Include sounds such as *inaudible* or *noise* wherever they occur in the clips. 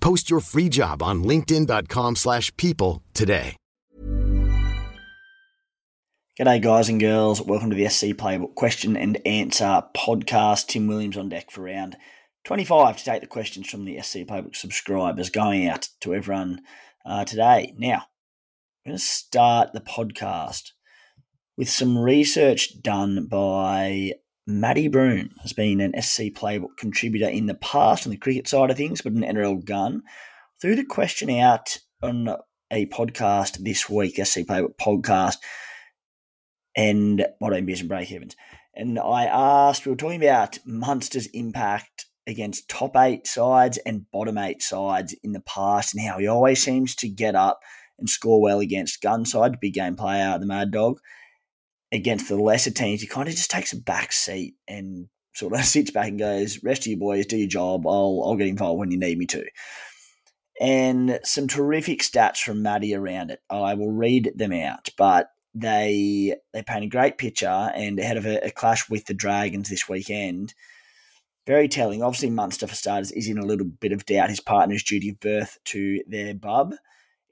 Post your free job on linkedin.com/people slash people today. G'day, guys and girls. Welcome to the SC Playbook question and answer podcast. Tim Williams on deck for round 25 to take the questions from the SC Playbook subscribers going out to everyone uh, today. Now, I'm going to start the podcast with some research done by Matty Broom, has been an SC Playbook contributor in the past on the cricket side of things, but an NRL gun. Threw the question out on a podcast this week, SC Playbook podcast, and my name is Break Evans. And I asked, we were talking about Munster's impact against top eight sides and bottom eight sides in the past, and how he always seems to get up and score well against gun side, big game player, the Mad Dog. Against the lesser teams, he kind of just takes a back seat and sort of *laughs* sits back and goes, "Rest of you boys, do your job. I'll I'll get involved when you need me to." And some terrific stats from Matty around it. I will read them out, but they they paint a great picture and ahead of a, a clash with the Dragons this weekend. Very telling. Obviously, Munster, for starters, is in a little bit of doubt. His partner's duty of birth to their bub.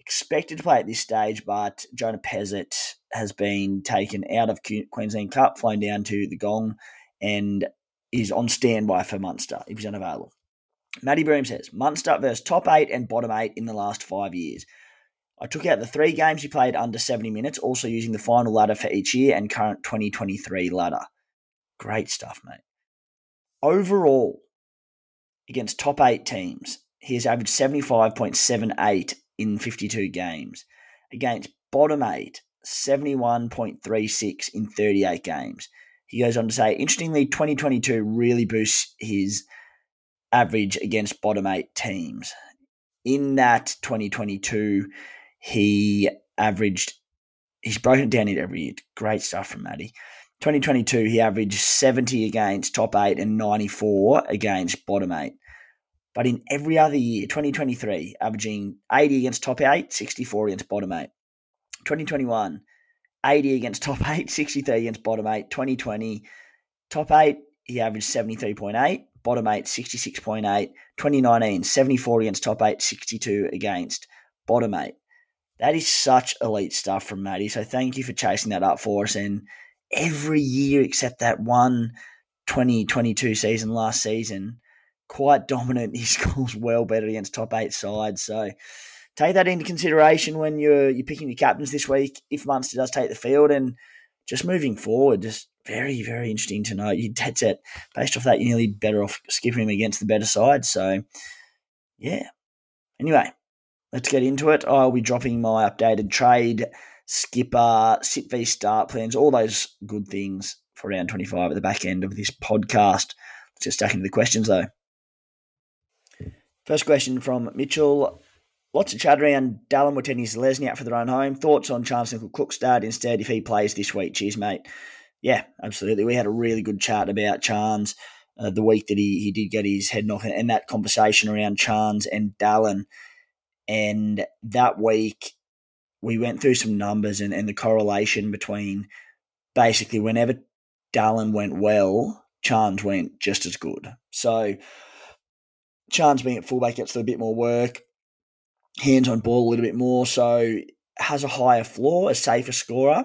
Expected to play at this stage, but Jonah Pezet has been taken out of Queensland Cup, flown down to the Gong, and is on standby for Munster if he's unavailable. Matty Broom says Munster versus top eight and bottom eight in the last five years. I took out the three games he played under 70 minutes, also using the final ladder for each year and current 2023 ladder. Great stuff, mate. Overall, against top eight teams, he has averaged 75.78 in 52 games. Against bottom eight, 71.36 in 38 games. He goes on to say, interestingly, 2022 really boosts his average against bottom eight teams. In that 2022, he averaged, he's broken it down into every year. Great stuff from Matty. 2022, he averaged 70 against top eight and 94 against bottom eight. But in every other year, 2023, averaging 80 against top eight, 64 against bottom eight. 2021, 80 against top eight, *laughs* 63 against bottom eight. 2020, top eight, he averaged 73.8, bottom eight, 66.8. 2019, 74 against top eight, 62 against bottom eight. That is such elite stuff from Matty. So thank you for chasing that up for us. And every year except that one 2022 season last season, quite dominant. *laughs* He scores well better against top eight sides. So take that into consideration when you're you're picking your captains this week. If Munster does take the field, and just moving forward, just very very interesting to know. You dead set based off that, you're nearly better off skipping him against the better side. So yeah. Anyway, let's get into it. I'll be dropping my updated trade skipper, sit v start plans, all those good things for round 25 at the back end of this podcast. Let's get stuck into the questions though. First question from Mitchell. Lots of chat around Dallin Watene-Zelezniak out for their own home. Thoughts on Charnze Nicoll-Klokstad instead if he plays this week? Cheers, mate. Yeah, absolutely. We had a really good chat about Charnze uh, the week that he, he did get his head knocked and that conversation around Charnze and Dallin. And that week, we went through some numbers and, and the correlation between basically whenever Dallin went well, Charnze went just as good. So Charnze being at fullback gets a bit more work, hands on ball a little bit more, so has a higher floor, a safer scorer.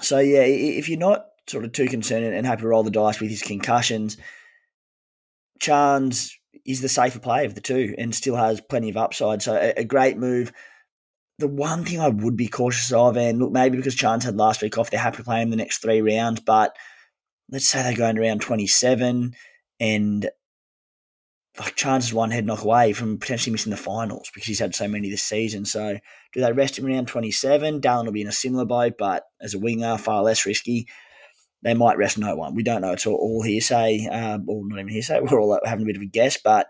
So yeah, if you're not sort of too concerned and happy to roll the dice with his concussions, Charnze is the safer play of the two and still has plenty of upside. So a, a great move the one thing I would be cautious of, and look, maybe because Charnze had last week off, they're happy to play him the next three rounds, but let's say they go into round 27 and like Charnze is one head knock away from potentially missing the finals because he's had so many this season. So do they rest him around 27? Dallin will be in a similar boat, but as a winger, far less risky. They might rest no one. We don't know. It's all, all hearsay, um, or not even hearsay. *laughs* We're all having a bit of a guess, but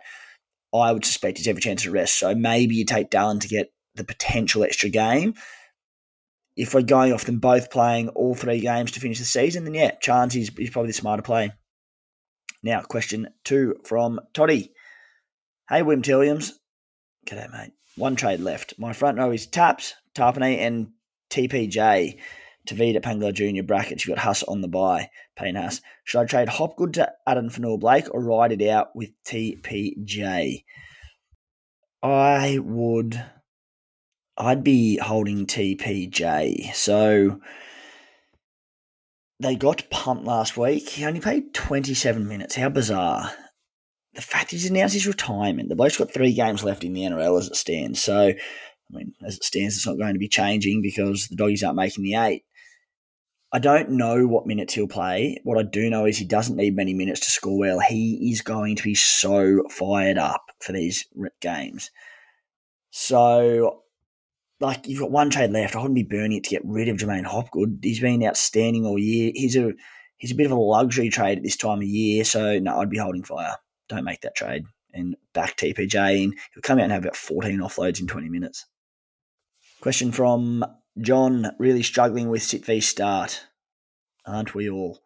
I would suspect he's every chance to rest. So maybe you take Dallin to get the potential extra game. If we're going off them both playing all three games to finish the season, then yeah, Charnze is, is probably the smarter play. Now, question two from Toddy. Hey, Wim Tilliams. G'day, mate. One trade left. My front row is Taps, Tapine, and TPJ. Tevita Pangai Jr. brackets. You've got Haas on the buy. Payne Haas. Should I trade Hopgood to Addin Fonua Blake or ride it out with TPJ? I would I'd be holding TPJ. So they got pumped last week. He only played 27 minutes. How bizarre. The fact he's announced his retirement. The bloke's got three games left in the NRL as it stands. So, I mean, as it stands, it's not going to be changing because the doggies aren't making the eight. I don't know what minutes he'll play. What I do know is he doesn't need many minutes to score well. He is going to be so fired up for these games. So like you've got one trade left. I wouldn't be burning it to get rid of J'maine Hopgood. He's been outstanding all year. He's a he's a bit of a luxury trade at this time of year. So no, I'd be holding fire. Don't make that trade and back TPJ in. He'll come out and have about 14 offloads in 20 minutes. Question from John, really struggling with sit v start. Aren't we all?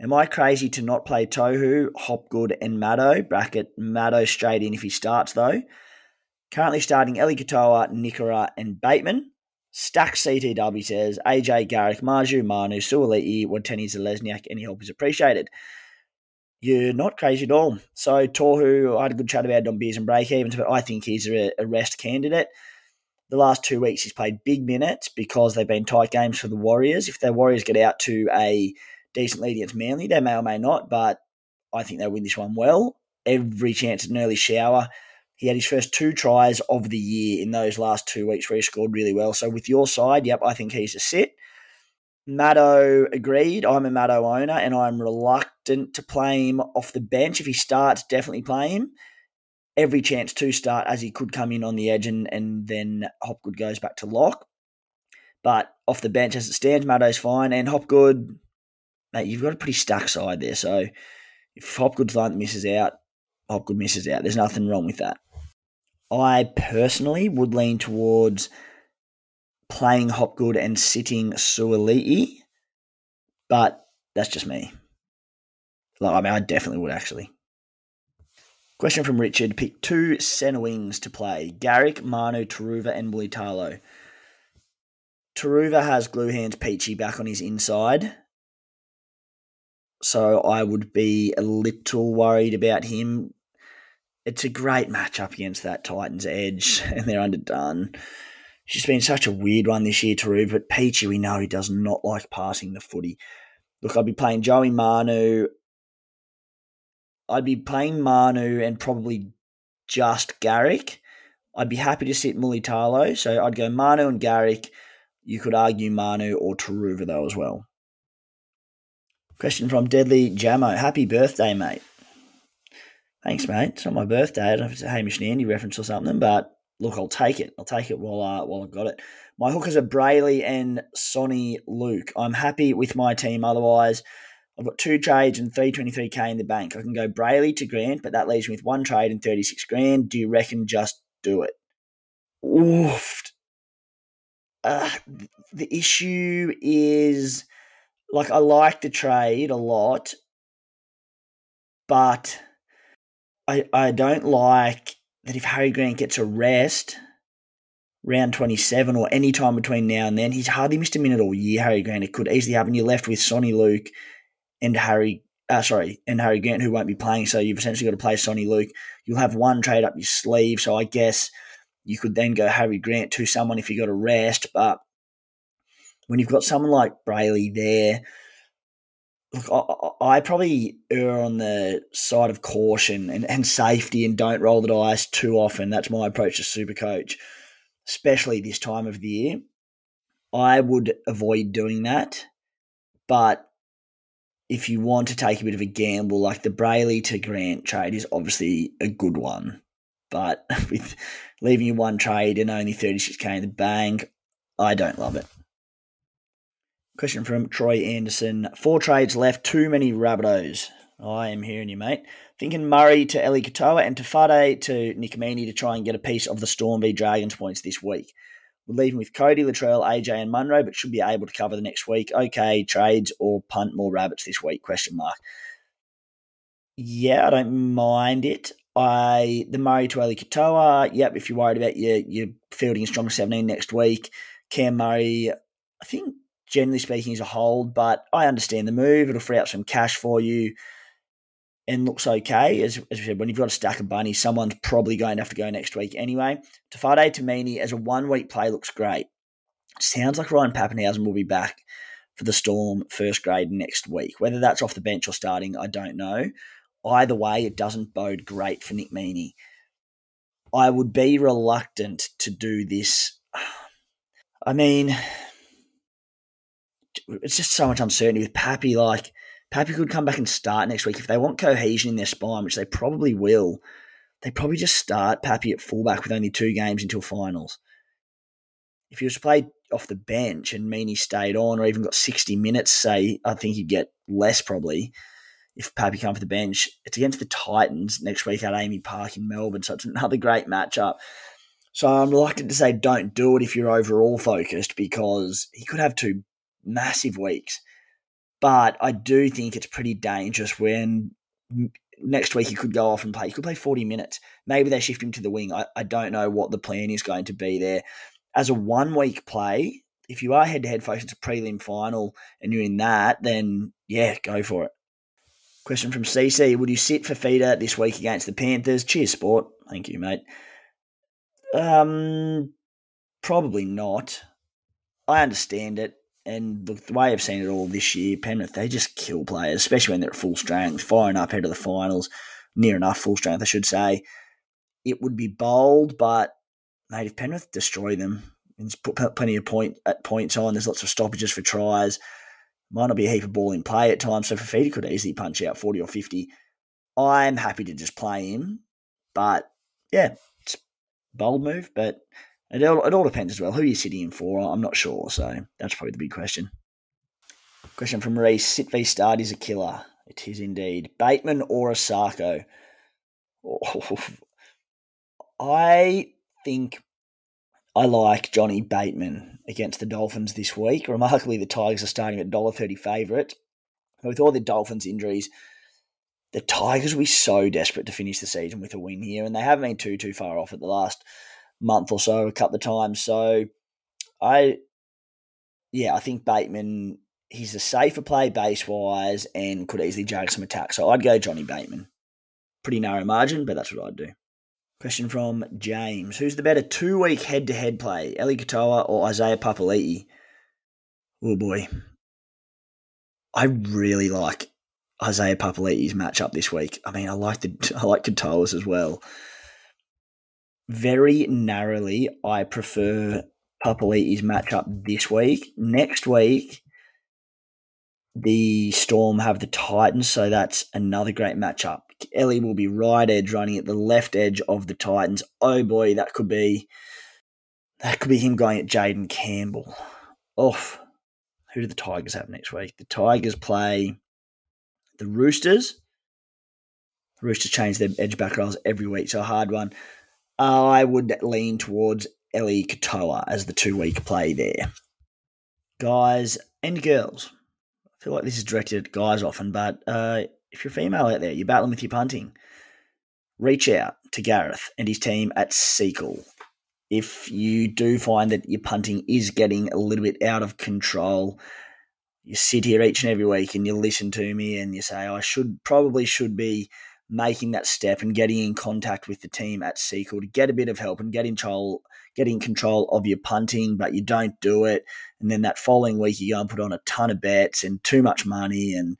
Am I crazy to not play Tohu, Hopgood, and Maddo? Bracket Maddo straight in if he starts though. Currently starting Eli Katoa, Nikora, and Bateman. Stack CTW says AJ Garrick, Marju, Manu, Suaalii, Watene Zelezniak, any help is appreciated. You're not crazy at all. So Tohu, I had a good chat about on beers and break evens, but I think he's a, a rest candidate. The last two weeks he's played big minutes because they've been tight games for the Warriors. If the Warriors get out to a decent lead against Manly, they may or may not, but I think they'll win this one well. Every chance at an early shower. He had his first two tries of the year in those last two weeks where he scored really well. So with your side, yep, I think he's a sit. Maddo agreed. I'm a Maddo owner and I'm reluctant to play him off the bench. If he starts, definitely play him. Every chance to start as he could come in on the edge and, and then Hopgood goes back to lock. But off the bench as it stands, Maddo's fine. And Hopgood, mate, you've got a pretty stacked side there. So if Hopgood's that misses out, Hopgood misses out. There's nothing wrong with that. I personally would lean towards playing Hopgood and sitting Suaalii, but that's just me. Like, I mean, I definitely would actually. Question from Richard: Pick two centre wings to play: Garrick, Manu, Turuva, and Mulitalo. Turuva has glue hands Peachey back on his inside, so I would be a little worried about him it's a great matchup against that Titans edge, *laughs* and they're underdone. She's been such a weird one this year, Taru, but Peachey, we know he does not like passing the footy. Look, I'd be playing Joey Manu. I'd be playing Manu and probably just Garrick. I'd be happy to sit Mulitalo, so I'd go Manu and Garrick. You could argue Manu or Turuva though as well. Question from Deadly Jamo. Happy birthday, mate. Thanks, mate. It's not my birthday. I don't know if it's a Hamish and Andy reference or something, but look, I'll take it. I'll take it while uh, while I've got it. My hookers are Brailey and Sonny Luke. I'm happy with my team. Otherwise, I've got two trades and 323k in the bank. I can go Brailey to Grant, but that leaves me with one trade and 36 grand. Do you reckon just do it? Oof. Uh, the issue is like I like the trade a lot, but I, I don't like that if Harry Grant gets a rest round 27 or any time between now and then, he's hardly missed a minute all year, Harry Grant. It could easily happen. You're left with Sonny Luke and Harry, uh, sorry, and Harry Grant who won't be playing. So you've essentially got to play Sonny Luke. You'll have one trade up your sleeve. So I guess you could then go Harry Grant to someone if you got a rest. But when you've got someone like Brailey there, look, I, I, probably err on the side of caution and, and safety and don't roll the dice too often. That's my approach to Super Coach. especially this time of the year. I would avoid doing that. But if you want to take a bit of a gamble, like the Brailey to Grant trade is obviously a good one. But *laughs* with leaving you one trade and only 36k in the bank, I don't love it. Question from Troy Anderson. Four trades left, too many Rabbitohs. I am hearing you, mate. Thinking Murray to Eli Katoa and Taaffe to Meaney to try and get a piece of the Storm v Dragons points this week. We're leaving with Cody, Latrell, AJ, and Munro, but should be able to cover the next week. Okay, trades or punt more rabbits this week? Question mark. Yeah, I don't mind it. I the Murray to Eli Katoa. Yep, if you're worried about your your fielding a strong 17 next week, Cam Murray. I think generally speaking is a hold, but I understand the move. It'll free up some cash for you and looks okay. As, as we said, when you've got a stack of bunnies, someone's probably going to have to go next week anyway. Tafade Tamini as a one week play looks great. Sounds like Ryan Papenhuyzen will be back for the Storm first grade next week. Whether that's off the bench or starting, I don't know. Either way, it doesn't bode great for Nick Meaney. I would be reluctant to do this. *sighs* I mean, it's just so much uncertainty with Pappy. Like, Pappy could come back and start next week. If they want cohesion in their spine, which they probably will, they probably just start Pappy at fullback with only two games until finals. If he was to play off the bench and Meaney stayed on or even got 60 minutes, say, I think he'd get less probably if Pappy come off the bench. It's against the Titans next week at AAMI Park in Melbourne, so it's another great matchup. So I'm reluctant to say don't do it if you're overall focused because he could have two massive weeks. But I do think it's pretty dangerous when next week he could go off and play. He could play 40 minutes. Maybe they shift him to the wing. I, I don't know what the plan is going to be there. As a one week play, if you are head to head facing a prelim final and you're in that, then yeah, go for it. Question from CC Would you sit Fifita this week against the Panthers? Cheers, sport. Thank you, mate. Um, probably not. I understand it. And the way I've seen it all this year, Penrith, they just kill players, especially when they're at full strength, firing up ahead of the finals, near enough full strength, I should say. It would be bold, but mate, if Penrith destroy them and put plenty of point at points on, there's lots of stoppages for tries. Might not be a heap of ball in play at times, so Fifita could easily punch out 40 or 50. I'm happy to just play him, but yeah, it's bold move, but it all, it all depends as well. Who you're sitting in for, I'm not sure. So that's probably the big question. Question from Reese Sit v Start is a killer. It is indeed. Bateman or Isaako? Oh, *laughs* I think I like Johnny Bateman against the Dolphins this week. Remarkably, the Tigers are starting at $1.30 favourite. With all the Dolphins' injuries, the Tigers will be so desperate to finish the season with a win here, and they haven't been too, too far off at the last month or so, a couple of times. So I, yeah, I think Bateman, he's a safer play base wise and could easily jag some attacks. So I'd go Johnny Bateman. Pretty narrow margin, but that's what I'd do. Question from James. Who's the better two week head to head play, Eli Katoa or Isaiah Papali'i? Oh boy. I really like Isaiah Papali'i's matchup this week. I mean, I like the *laughs* I like Katoa's as well very narrowly, I prefer Papali'i's matchup this week. Next week, the Storm have the Titans, so that's another great matchup. Ellie will be right edge running at the left edge of the Titans. Oh boy, that could be that could be him going at Jayden Campbell. Oh, who do the Tigers have next week? The Tigers play the Roosters. The Roosters change their edge back rows every week, so a hard one. I would lean towards Eli Katoa as the two week play there. Guys and girls, I feel like this is directed at guys often, but uh, if you're female out there, you're battling with your punting, reach out to Gareth and his team at Sequel. If you do find that your punting is getting a little bit out of control, you sit here each and every week and you listen to me and you say, I should probably should be making that step and getting in contact with the team at Sequel to get a bit of help and get in control, get in control of your punting, but you don't do it. And then that following week, you go and put on a ton of bets and too much money and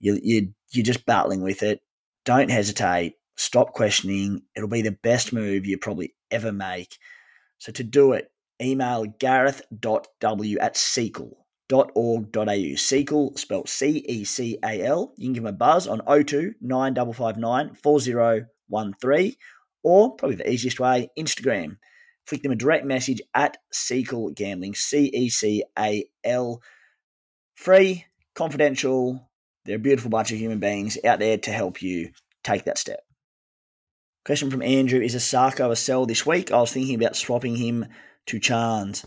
you, you, you're just battling with it. Don't hesitate. Stop questioning. It'll be the best move you probably ever make. So to do it, email gareth.w at sequel.org.au. Sequel, spelled C E C A L. You can give him a buzz on 02 9559 4013, or probably the easiest way, Instagram. Flick them a direct message at Sequel Gambling, C E C A L. Free, confidential. They're a beautiful bunch of human beings out there to help you take that step. Question from Andrew Is Isaako a sell this week? I was thinking about swapping him to Charnze.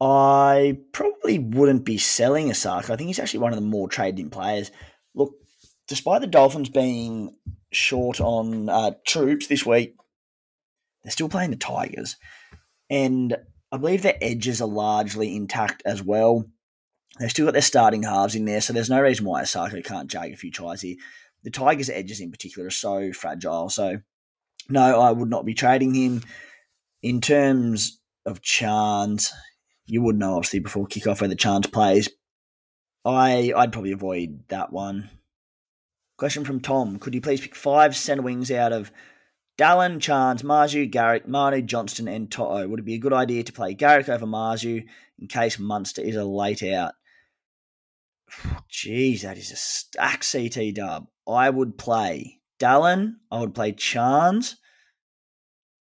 I probably wouldn't be selling Isaako. I think he's actually one of the more traded in players. Look, despite the Dolphins being short on uh, troops this week, they're still playing the Tigers. And I believe their edges are largely intact as well. They've still got their starting halves in there, so there's no reason why Isaako can't jag a few tries here. The Tigers' edges in particular are so fragile, so no, I would not be trading him. In terms of Charnze, you would know obviously before kickoff where the Charnze plays. I I'd probably avoid that one. Question from Tom: Could you please pick five centre wings out of Dallin, Charnze, Marzhew, Garrick, Manu, Johnston, and Toto? Would it be a good idea to play Garrick over Marzhew in case Munster is a late out? *sighs* Jeez, that is a stack CT dub. I would play Dallin. I would play Charnze.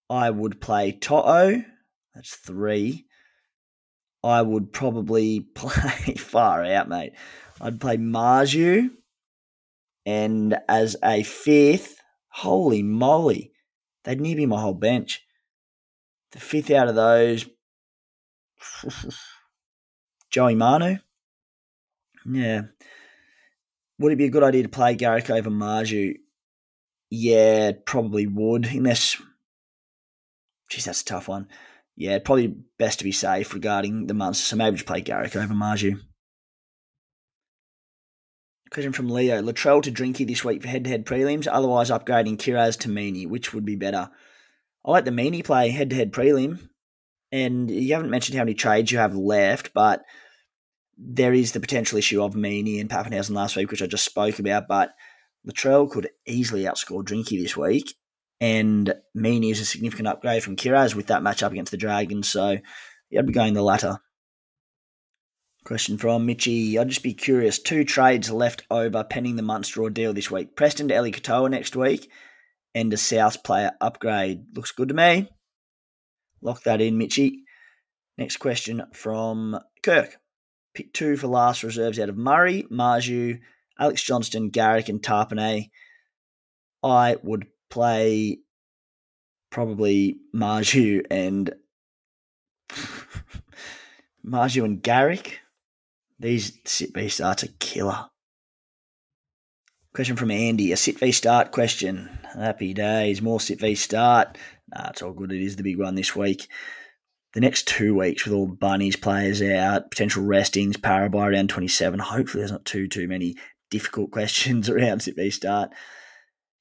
I would play Toto. That's three. I would probably *laughs* play far out, mate. I'd play Marju. And as a fifth, holy moly, they'd near be my whole bench. The fifth out of those, *sighs* Joey Manu. Yeah. Would it be a good idea to play Garrick over Marju? Yeah, probably would, unless Geez, that's a tough one. Yeah, probably best to be safe regarding the months. So maybe just play Garrick over Marzhew. Question from Leo. Latrell to Drinky this week for head-to-head prelims, otherwise upgrading Kiraz to Meaney. Which would be better? I like the Meaney play head-to-head prelim. And you haven't mentioned how many trades you have left, but there is the potential issue of Meaney and Papenhuyzen last week, which I just spoke about. But Latrell could easily outscore Drinky this week and Meaney is a significant upgrade from Kiraz with that matchup against the Dragons. So yeah, I'd be going the latter. Question from Mitchy. I'd just be curious. Two trades left over pending the Munster deal this week. Preston to Eli Katoa next week and a South player upgrade. Looks good to me. Lock that in, Mitchy. Next question from Kirk. Pick two for last reserves out of Murray, Marzhew, Alex Johnston, Garrick, and Tapine. I would play probably Marzhew and *laughs* Marzhew and Garrick. These sit v starts are killer. Question from Andy. A sit v start question. Happy days. More sit v start. Nah, it's all good. It is the big one this week. The next two weeks with all bunnies players out, potential restings, Paraby around 27. Hopefully there's not too, too many difficult *laughs* questions around sit v start.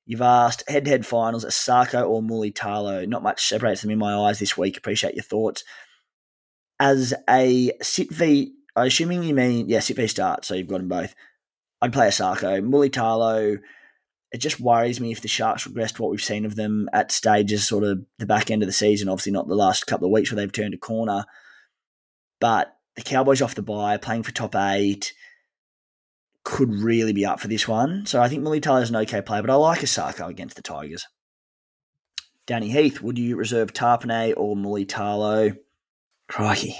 You've asked head to head finals, Isaako or Mulitalo. Not much separates them in my eyes this week. Appreciate your thoughts. As a sit v, I'm assuming you mean, yeah, sit v start, so you've got them both. I'd play Isaako. Mulitalo, it just worries me if the Sharks regress to what we've seen of them at stages, sort of the back end of the season. Obviously, not the last couple of weeks where they've turned a corner. But the Cowboys off the bye, playing for top eight could really be up for this one. So I think Mulitalo is an okay player, but I like Isaako against the Tigers. Danny Heath, would you reserve Tapine or Mulitalo? Crikey.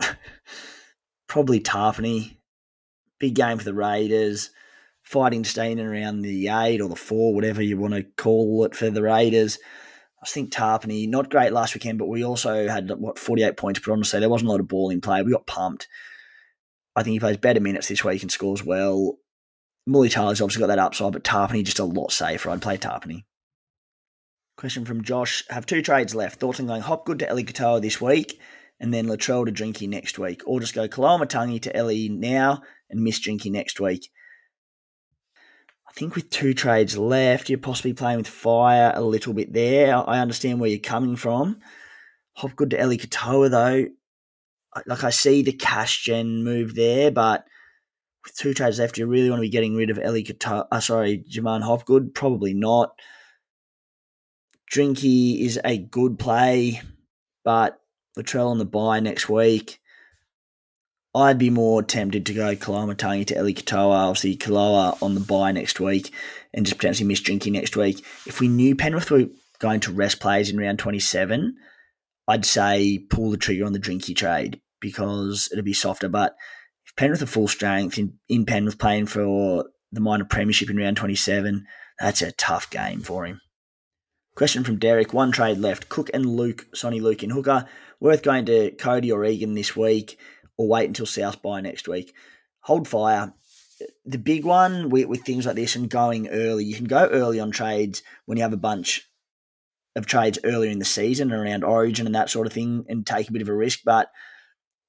*laughs* Probably Tapine. Big game for the Raiders. Fighting to stay in and around the eight or the four, whatever you want to call it for the Raiders. I think Tapine, not great last weekend, but we also had, what, 48 points, but honestly, there wasn't a lot of ball in play. We got pumped. I think he plays better minutes this week and scores well. Mulitalo's obviously got that upside, but Tapine just a lot safer. I'd play Tapine. Question from Josh. Have two trades left. Thoughts on going Hopgood to Eli Katoa this week and then Latrell to Drinky next week. Or just go Koloamatangi to Ellie now and miss Drinky next week. I think with two trades left, you're possibly playing with fire a little bit there. I understand where you're coming from. Hopgood to Eli Katoa, though, like I see the cash gen move there, but with two trades left, you really want to be getting rid of Eli Katoa, uh, sorry, J'maine Hopgood? Probably not. Drinky is a good play, but Latrell on the buy next week. I'd be more tempted to go Koloamatangi to Eli Katoa, obviously Kaloa on the buy next week, and just potentially miss Drinky next week. If we knew Penrith were going to rest players in round 27, I'd say pull the trigger on the Drinky trade because it'd be softer. But if Penrith are full strength in, in Penrith playing for the minor premiership in round 27, that's a tough game for him. Question from Derek. One trade left. Cook and Luke, Sonny Luke in hooker. Worth going to Cody or Egan this week or wait until South by next week. Hold fire. The big one with, with things like this and going early, you can go early on trades when you have a bunch of trades earlier in the season around Origin and that sort of thing and take a bit of a risk. But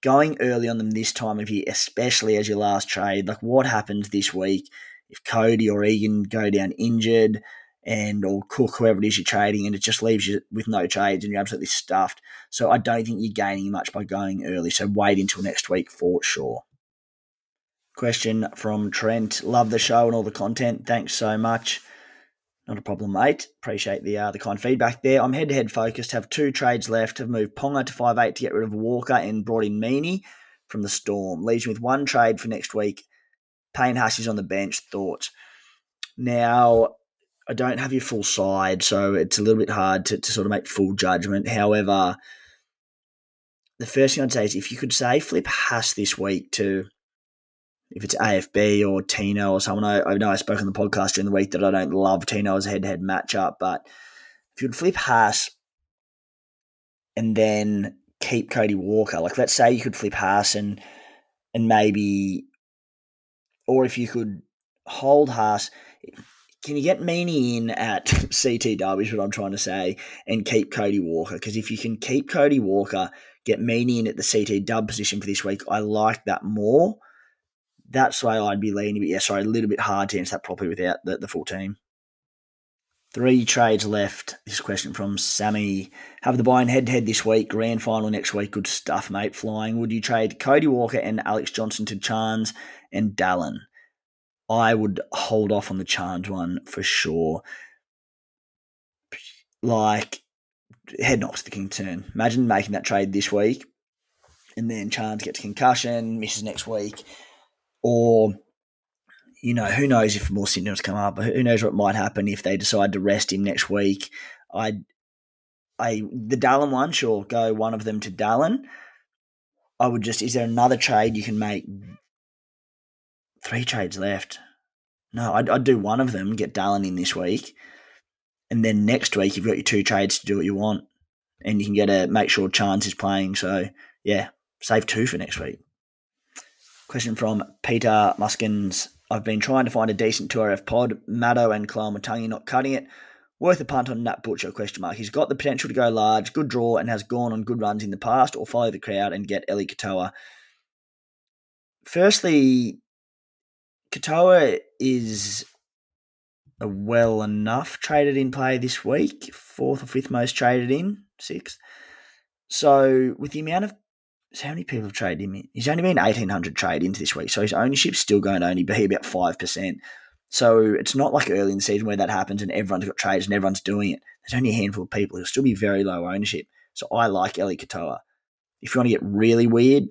going early on them this time of year, especially as your last trade, like what happens this week if Cody or Egan go down injured? and or Cook, whoever it is you're trading, and it just leaves you with no trades and you're absolutely stuffed. So I don't think you're gaining much by going early. So wait until next week for sure. Question from Trent. Love the show and all the content. Thanks so much. Not a problem, mate. Appreciate the uh, the kind feedback there. I'm head to head focused. Have two trades left. Have moved Ponga to five eight to get rid of Walker and brought in Meaney from the Storm. Leaves me with one trade for next week. Payne Hussey's on the bench. Thoughts. Now, I don't have your full side, so it's a little bit hard to, to sort of make full judgment. However, the first thing I'd say is if you could say flip Haas this week to if it's AFB or Tino or someone, I, I know I spoke on the podcast during the week that I don't love Tino as a head to head matchup, but if you would flip Haas and then keep Cody Walker, like let's say you could flip Haas and and maybe, or if you could hold Haas, can you get Meaney in at *laughs* CT Derby is what I'm trying to say, and keep Cody Walker? Because if you can keep Cody Walker, get Meaney in at the CT dub position for this week, I like that more. That's why I'd be leaning, but yeah, sorry, a little bit hard to answer that properly without the, the full team. Three trades left. This question from Sammy. Have the buy-in head-to-head this week, grand final next week. Good stuff, mate. Flying. Would you trade Cody Walker and Alex Johnston to Charnze and Dallin? I would hold off on the Charge one for sure. Like, head knocks the king turn. Imagine making that trade this week and then Charnze gets concussion, misses next week. Or, you know, who knows if more symptoms come up, who knows what might happen if they decide to rest him next week. I, I, the Dallin one, sure, go one of them to Dallin. I would just, is there another trade you can make three trades left. No, I'd, I'd do one of them, get Dallin in this week, and then next week you've got your two trades to do what you want, and you can get a make sure Charnze is playing. So yeah, save two for next week. Question from Peter Muskins. I've been trying to find a decent 2RF pod. Maddo and Koloamatangi not cutting it. Worth a punt on Nat Butcher? Question mark. He's got the potential to go large, good draw, and has gone on good runs in the past, or follow the crowd and get Eli Katoa. Firstly, Katoa is a well enough traded in play this week, fourth or fifth most traded in, sixth. So with the amount of so how many people have traded him in? He's only been eighteen hundred trade into this week, so his ownership's still going to only be about five percent. So it's not like early in the season where that happens and everyone's got trades and everyone's doing it. There's only a handful of people. He'll still be very low ownership. So I like Eli Katoa. If you want to get really weird,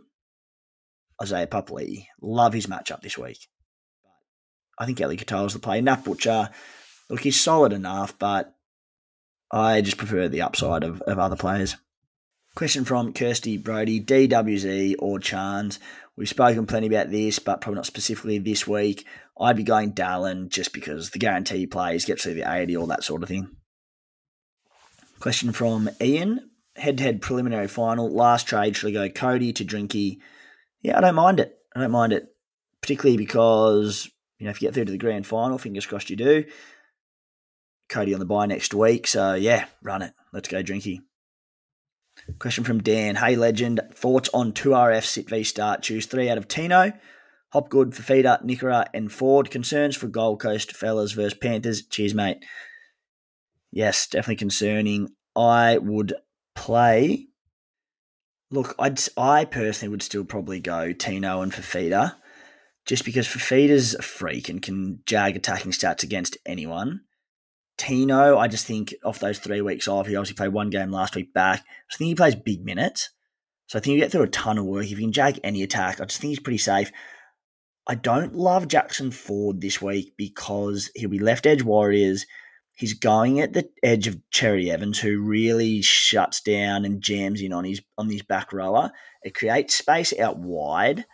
Isaiah Papali'i. Love his matchup this week. I think Eli is the play. Nat Butcher, look, he's solid enough, but I just prefer the upside of, of other players. Question from Kirsty Brody, DWZ or Charnze. We've spoken plenty about this, but probably not specifically this week. I'd be going Dallin just because the guarantee plays, gets to the 80, all that sort of thing. Question from Ian, head-to-head preliminary final. Last trade, should I go Cody to Drinky? Yeah, I don't mind it. I don't mind it, particularly because you know, if you get through to the grand final, fingers crossed you do. Cody on the bye next week. So, yeah, run it. Let's go, Drinky. Question from Dan. Hey, legend. Thoughts on 2RF sit v start? Choose three out of Tino, Hopgood, Fifita, Nikora, and Ford. Concerns for Gold Coast fellas versus Panthers. Cheers, mate. Yes, definitely concerning. I would play. Look, I'd, I personally would still probably go Tino and Fifita just because Fifita's a freak and can jag attacking stats against anyone. Tino, I just think off those three weeks off, he obviously played one game last week back. I think he plays big minutes. So I think you get through a ton of work. If you can jack any attack, I just think he's pretty safe. I don't love Jackson Ford this week because he'll be left edge Warriors. He's going at the edge of Cherry Evans, who really shuts down and jams in on his on his back rower. It creates space out wide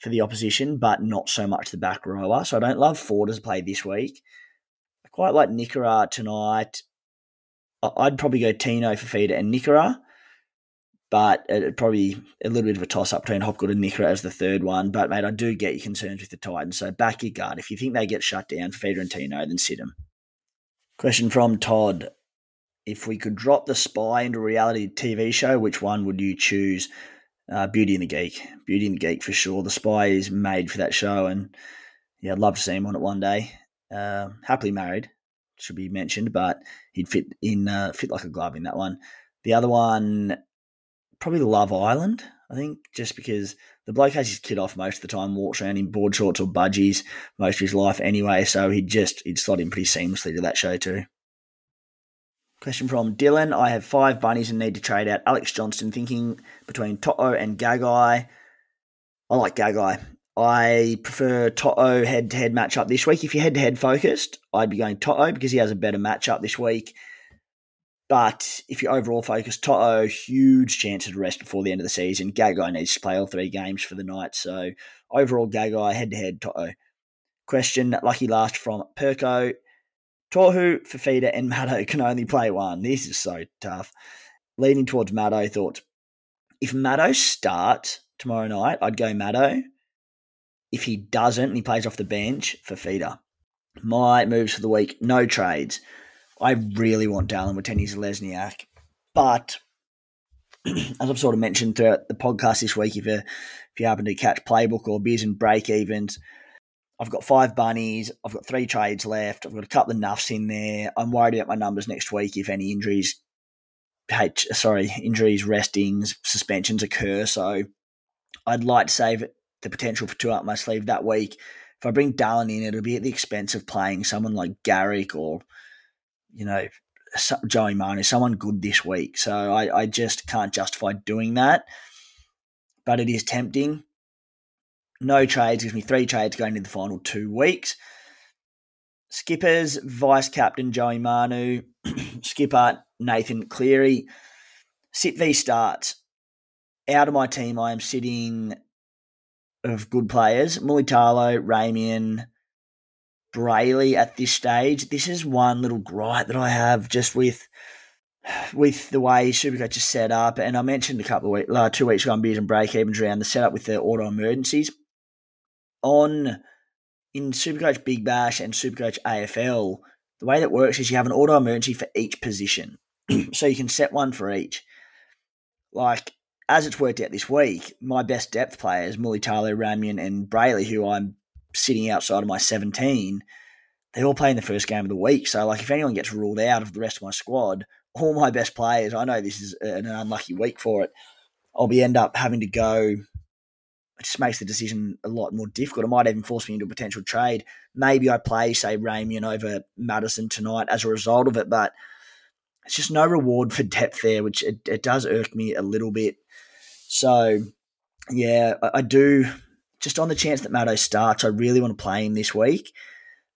for the opposition, but not so much the back rower. So I don't love Ford as a play this week. Quite like Nikora tonight. I'd probably go Tino for Fifita and Nikora but it'd probably be a little bit of a toss up between Hopgood and Nikora as the third one. But mate, I do get your concerns with the Titans. So back your guard. If you think they get shut down Fifita and Tino, then sit them. Question from Todd. If we could drop the spy into reality TV show, which one would you choose? Uh, Beauty and the Geek. Beauty and the Geek for sure. The spy is made for that show, and yeah, I'd love to see him on it one day. Uh, happily married, should be mentioned, but he'd fit in uh, fit like a glove in that one. The other one, probably Love Island. I think just because the bloke has his kid off most of the time, walks around in board shorts or budgies most of his life anyway, so he'd just he'd slot in pretty seamlessly to that show too. Question from Dylan. I have five bunnies and need to trade out Alex Johnston, thinking between Toto and Gagai. I like Gagai. I prefer Toto head to head matchup this week. If you're head to head focused, I'd be going Toto because he has a better matchup this week. But if you're overall focused, Toto, huge chance of rest before the end of the season. Gagai needs to play all three games for the night. So overall, Gagai head to head, Toto. Question, lucky last from Perko. Tohu, Fifita, and Matto can only play one. This is so tough. Leading towards Matto, thought if Matto starts tomorrow night, I'd go Matto. If he doesn't and he plays off the bench, for Fifita. My moves for the week, no trades. I really want Dallin Watene-Zelezniak, but *clears throat* as I've sort of mentioned throughout the podcast this week, if you if you happen to catch playbook or beers and break evens, I've got five bunnies. I've got three trades left. I've got a couple of nuffs in there. I'm worried about my numbers next week if any injuries, sorry, injuries, restings, suspensions occur. So I'd like to save the potential for two up my sleeve that week. If I bring Dallin in, it'll be at the expense of playing someone like Garrick or you know, Joey Manu, someone good this week. So I, I just can't justify doing that. But it is tempting. No trades gives me three trades going into the final two weeks. Skippers, vice captain Joey Manu, *clears throat* skipper Nathan Cleary. Sit v starts. Out of my team, I am sitting of good players. Mulitalo, Ramian, Brailey at this stage. This is one little gripe that I have just with with the way Supercoach is set up. And I mentioned a couple of weeks, uh, two weeks ago on Beers and Break Evens around the setup with the auto emergencies. On in Supercoach Big Bash and Supercoach AFL, the way that works is you have an auto emergency for each position. *clears throat* so you can set one for each. Like, as it's worked out this week, my best depth players, Mulitalo, Ramian, and Brailey, who I'm sitting outside of my 17, they all play in the first game of the week. So, like, if anyone gets ruled out of the rest of my squad, all my best players, I know this is an unlucky week for it. I'll be end up having to go. It just makes the decision a lot more difficult. It might even force me into a potential trade. Maybe I play, say, Ramian over Madison tonight as a result of it, but it's just no reward for depth there, which it, it does irk me a little bit. So, yeah, I, I do just on the chance that Matto starts, I really want to play him this week.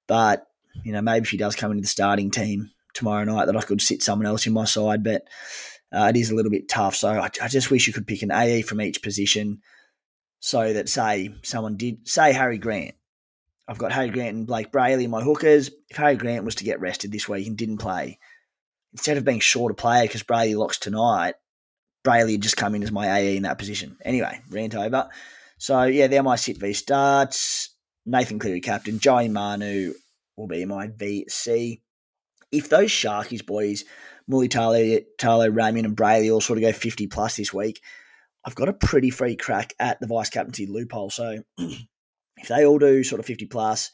But, you know, maybe if he does come into the starting team tomorrow night, that I could sit someone else in my side. But uh, it is a little bit tough. So I, I just wish you could pick an AE from each position so that, say, someone did, say, Harry Grant. I've got Harry Grant and Blake Brailey in my hookers. If Harry Grant was to get rested this week and didn't play, instead of being short a player because Brailey locks tonight, Brailey would just come in as my AE in that position. Anyway, rant over. So yeah, they're my sit V starts. Nathan Cleary captain, Joey Manu will be my VC. If those Sharkies boys, Mulitalo, Talo, Ramien, and Brailey all sort of go 50 plus this week, I've got a pretty free crack at the vice captaincy loophole. So *clears throat* if they all do sort of 50 plus,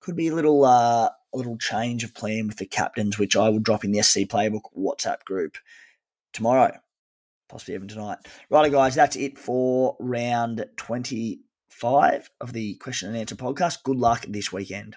could be a little uh, a little change of plan with the captains, which I will drop in the SC Playbook WhatsApp group tomorrow possibly even tonight. Righto, guys, that's it for round 25 of the question and answer podcast. Good luck this weekend.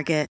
Target.